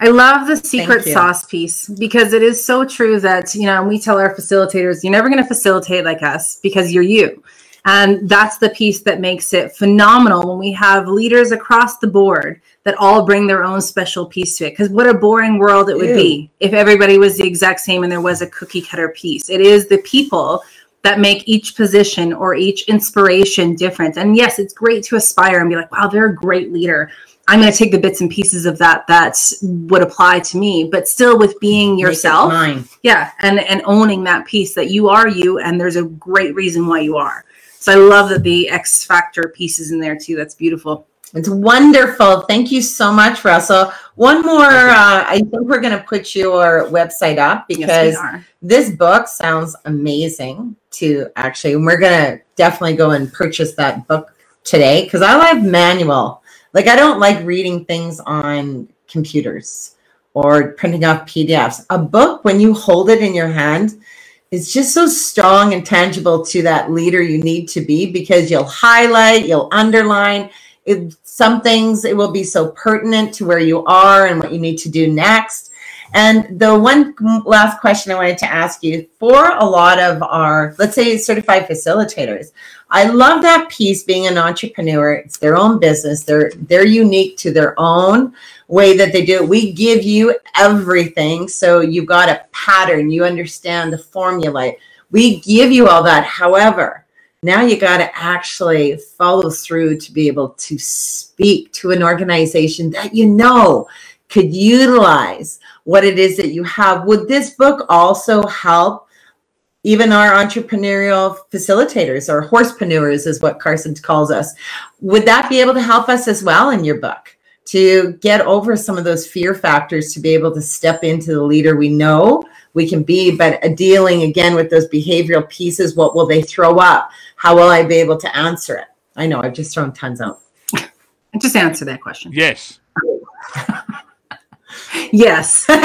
I love the secret sauce piece because it is so true that, you know, we tell our facilitators, you're never going to facilitate like us because you're you. And that's the piece that makes it phenomenal when we have leaders across the board that all bring their own special piece to it. Because what a boring world it would Ew. be if everybody was the exact same and there was a cookie cutter piece. It is the people that make each position or each inspiration different. And yes, it's great to aspire and be like, wow, they're a great leader. I'm going to take the bits and pieces of that that would apply to me, but still with being yourself. Yeah, and and owning that piece that you are you, and there's a great reason why you are. So I love that the X factor piece is in there too. That's beautiful. It's wonderful. Thank you so much, Russell. One more, uh, I think we're going to put your website up because are. this book sounds amazing to actually, and we're to definitely go and purchase that book today because I like manual. Like, I don't like reading things on computers or printing off PDFs. A book, when you hold it in your hand, is just so strong and tangible to that leader you need to be because you'll highlight, you'll underline. It, some things it will be so pertinent to where you are and what you need to do next. And the one last question I wanted to ask you for a lot of our, let's say, certified facilitators, I love that piece being an entrepreneur. It's their own business. They're they're unique to their own way that they do it. We give you everything, so you've got a pattern. You understand the formula. We give you all that. However, Now you got to actually follow through to be able to speak to an organization that you know could utilize what it is that you have. Would this book also help even our entrepreneurial facilitators or horsepreneurs is what Carson calls us? Would that be able to help us as well in your book to get over some of those fear factors to be able to step into the leader we know we can be, but dealing again with those behavioral pieces? What will they throw up? How will I be able to answer it? I know I've just thrown tons out. [LAUGHS] Just answer that question. Yes. [LAUGHS] Yes. [LAUGHS] okay.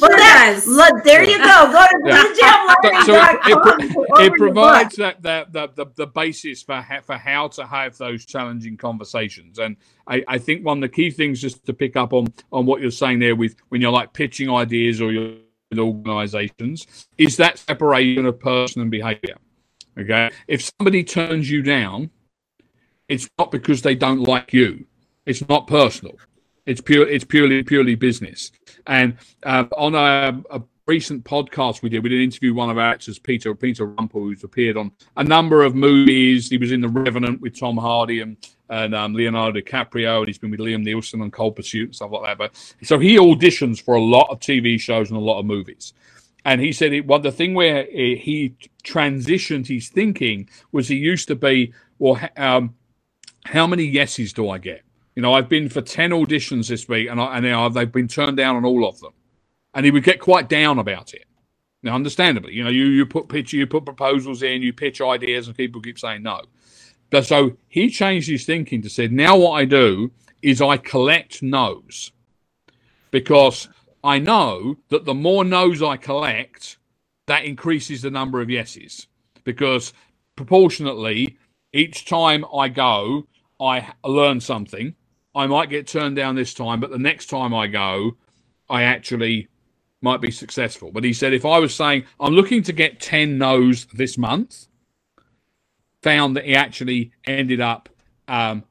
Well, that, does. look, there you go. Go to So, yeah. so it, it, [LAUGHS] it provides that, that, that the, the basis for ha- for how to have those challenging conversations, and I, I think one of the key things just to pick up on on what you're saying there with when you're like pitching ideas or you're with organizations is that separation of person and behavior. Okay, if somebody turns you down, it's not because they don't like you. It's not personal. It's pure. It's purely purely business. And uh, on a, a, recent podcast we did, we did interview one of our actors, Peter Peter Rumpel, who's appeared on a number of movies. He was in The Revenant with Tom Hardy and and um, Leonardo DiCaprio, and he's been with Liam Neeson on Cold Pursuit and stuff like that. But so he auditions for a lot of TV shows and a lot of movies. And he said it, well, the thing where he transitioned his thinking was he used to be, well, um, how many yeses do I get? You know, I've been for 10 auditions this week and, I, and now they've been turned down on all of them. And he would get quite down about it. Now, understandably, you know, you, you put pitch, you put proposals in, you pitch ideas, and people keep saying no. But so he changed his thinking to say, now what I do is I collect no's because I know that the more no's I collect, that increases the number of yeses because proportionately, each time I go, I learn something. I might get turned down this time, but the next time I go, I actually might be successful. But he said if I was saying I'm looking to get 10 no's this month, found that he actually ended up um,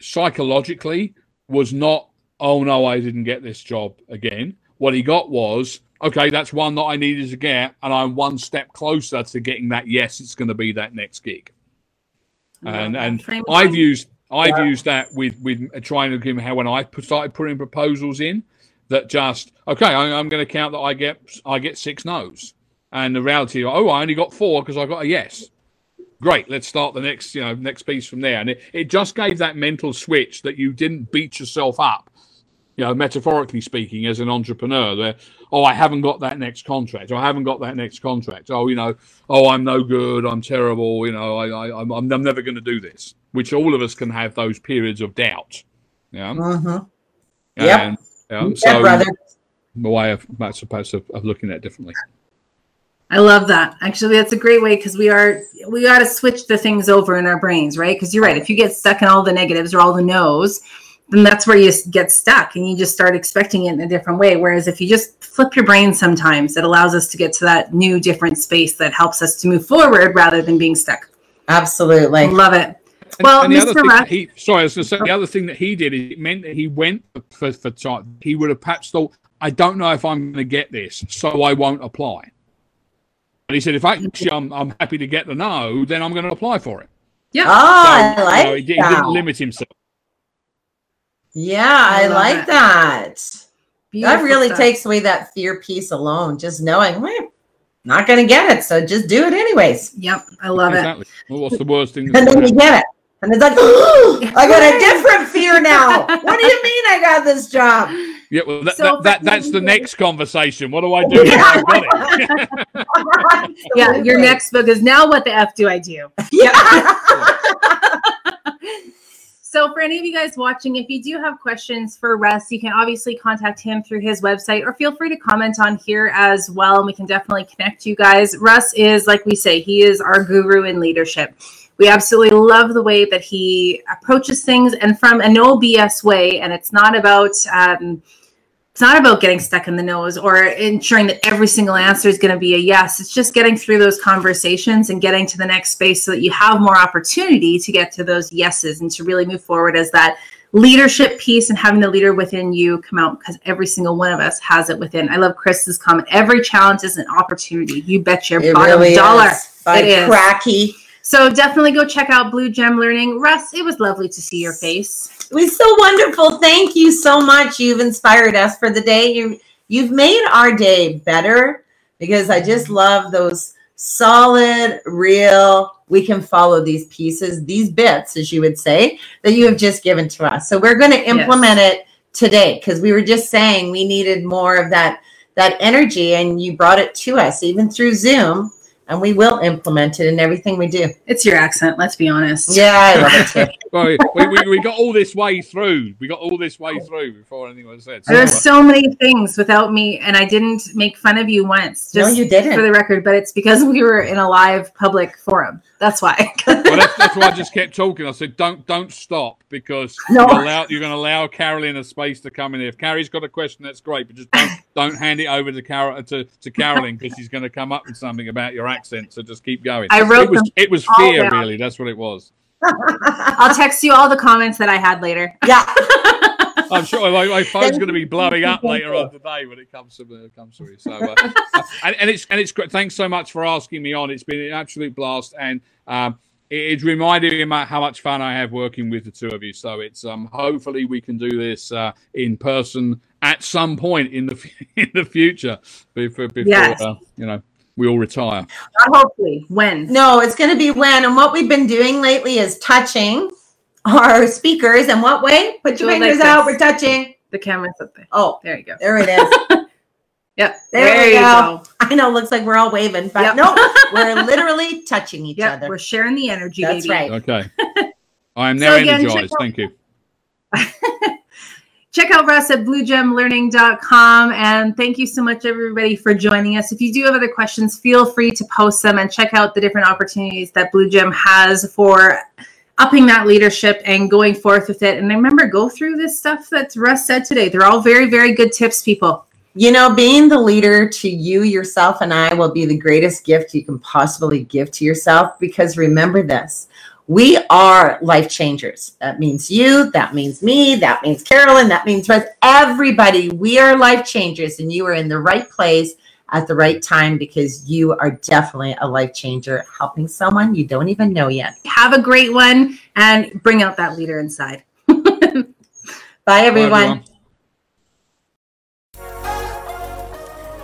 psychologically was not, oh no, I didn't get this job again. What he got was, okay, that's one that I needed to get, and I'm one step closer to getting that. Yes, it's going to be that next gig. And and I've used I've yeah. used that with with trying to give how when I started putting proposals in that just okay I, am going to count that I get I get six no's. And the reality oh I only got four because I got a yes. Great let's start the next you know next piece from there. And it, it just gave that mental switch that you didn't beat yourself up you know metaphorically speaking as an entrepreneur there oh I haven't got that next contract. Or I haven't got that next contract. Oh you know oh I'm no good. I'm terrible. You know I, I I'm, I'm never going to do this which all of us can have those periods of doubt yeah mm-hmm. yeah um, so, brother. The way of that's supposed of, of looking at it differently. I love that. Actually, that's a great way because we are we got to switch the things over in our brains, right? Because you're right. If you get stuck in all the negatives or all the no's, then that's where you get stuck and you just start expecting it in a different way. Whereas if you just flip your brain sometimes, it allows us to get to that new, different space that helps us to move forward rather than being stuck. Absolutely. Love it. And, well, and Mr. Russ, he, sorry, I was going to say the oh. other thing that he did is it meant that he went for for time. He would have perhaps thought, I don't know if I'm going to get this, so I won't apply. And he said, if actually I'm, I'm happy to get the no, then I'm going to apply for it. Yeah. Oh, so, I like you know, he, he, didn't limit himself. Yeah, I, I like that. Beautiful that really stuff. takes away that fear piece alone. Just knowing, well, not going to get it, so just do it anyways. Yep, I love exactly. it. Well, what's the worst thing? [LAUGHS] and then you get it. And it's like, oh, [GASPS] I got a different fear now. What do you [LAUGHS] mean I got this job? Yeah, well, that, so that, that that's the next conversation. What do I do? [LAUGHS] Yeah, [LAUGHS] yeah your next book is now what the F do I do? Yeah. so for any of you guys watching, if you do have questions for Russ, you can obviously contact him through his website or feel free to comment on here as well. And we can definitely connect you guys. Russ is, like we say, he is our guru in leadership. We absolutely love the way that he approaches things and from a no BS way. And it's not about um, it's not about getting stuck in the nose or ensuring that every single answer is going to be a yes. It's just getting through those conversations and getting to the next space so that you have more opportunity to get to those yeses and to really move forward as that leadership piece and having the leader within you come out because every single one of us has it within. I love Chris's comment. Every challenge is an opportunity. You bet your It bottom really dollar. is. By It is. Cracky. So definitely go check out Blue Gem Learning. Russ, it was lovely to see your face. It was so wonderful. Thank you so much. You've inspired us for the day. You you've made our day better because I just love those solid, real. We can follow these pieces, these bits, as you would say, that you have just given to us. So we're going to implement it today because we were just saying we needed more of that that energy, and you brought it to us even through Zoom, and we will implement it in everything we do. It's your accent, let's be honest. Yeah, I love it too. [LAUGHS] Well, we, we, we got all this way through. We got all this way through before anything was said. So, There's so many things without me, and I didn't make fun of you once. No, you didn't. For the record, but it's because we were in a live public forum. That's why. well, that's, [LAUGHS] that's why I just kept talking. I said, "Don't, don't stop," because No. you're, allow, you're going to allow Carolyn a space to come in. If Carrie's got a question, that's great, but just don't, don't hand it over to Carol to, to Carolyn because she's going to come up with something about your accent. So just keep going. I wrote it was, them it was fear, down. really. That's what it was. [LAUGHS] I'll text you all the comments that I had later. Yeah. [LAUGHS] I'm sure my, my phone's going to be blowing up later on today when it comes to when it comes to it. So, uh, [LAUGHS] uh, and, and it's and it's great. Thanks so much for asking me on. It's been an absolute blast, and um, it, it's reminded me about how much fun I have working with the two of you. So it's um, hopefully we can do this uh, in person at some point in the [LAUGHS] in the future before, before Yes. uh, you know we all retire. Not hopefully. When? No, it's going to be when. And what we've been doing lately is touching our speakers. And what way? Put your Do it like fingers out. We're touching. The camera's up there. Oh, There you go. there it is. [LAUGHS] Yep. There we you go. [LAUGHS] I know. It looks like we're all waving, but Yep. no, we're literally touching each Yep. other. We're sharing the energy, That's baby. right. Okay, I am So now again, energized. out- Thank you. Check out Russ at bluegemlearning.com. And thank you so much, everybody, for joining us. If you do have other questions, feel free to post them and check out the different opportunities that Blue Gem has for upping that leadership and going forth with it. And remember, go through this stuff that Russ said today. They're all very, very good tips, people. You know, being the leader to you, yourself, and I will be the greatest gift you can possibly give to yourself because remember this we are life changers. That means you, that means me, that means Carolyn, that means Russ. Everybody, we are life changers, and you are in the right place at the right time because you are definitely a life changer helping someone you don't even know yet. Have a great one and bring out that leader inside. Bye, [LAUGHS] Bye, everyone.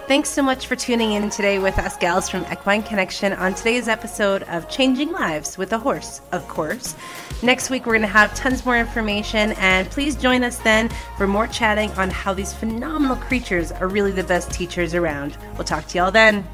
Thanks so much for tuning in today with us, gals from Equine Connection, on today's episode of Changing Lives with a Horse, of course. Next week, we're going to have tons more information, and please join us then for more chatting on how these phenomenal creatures are really the best teachers around. We'll talk to y'all then.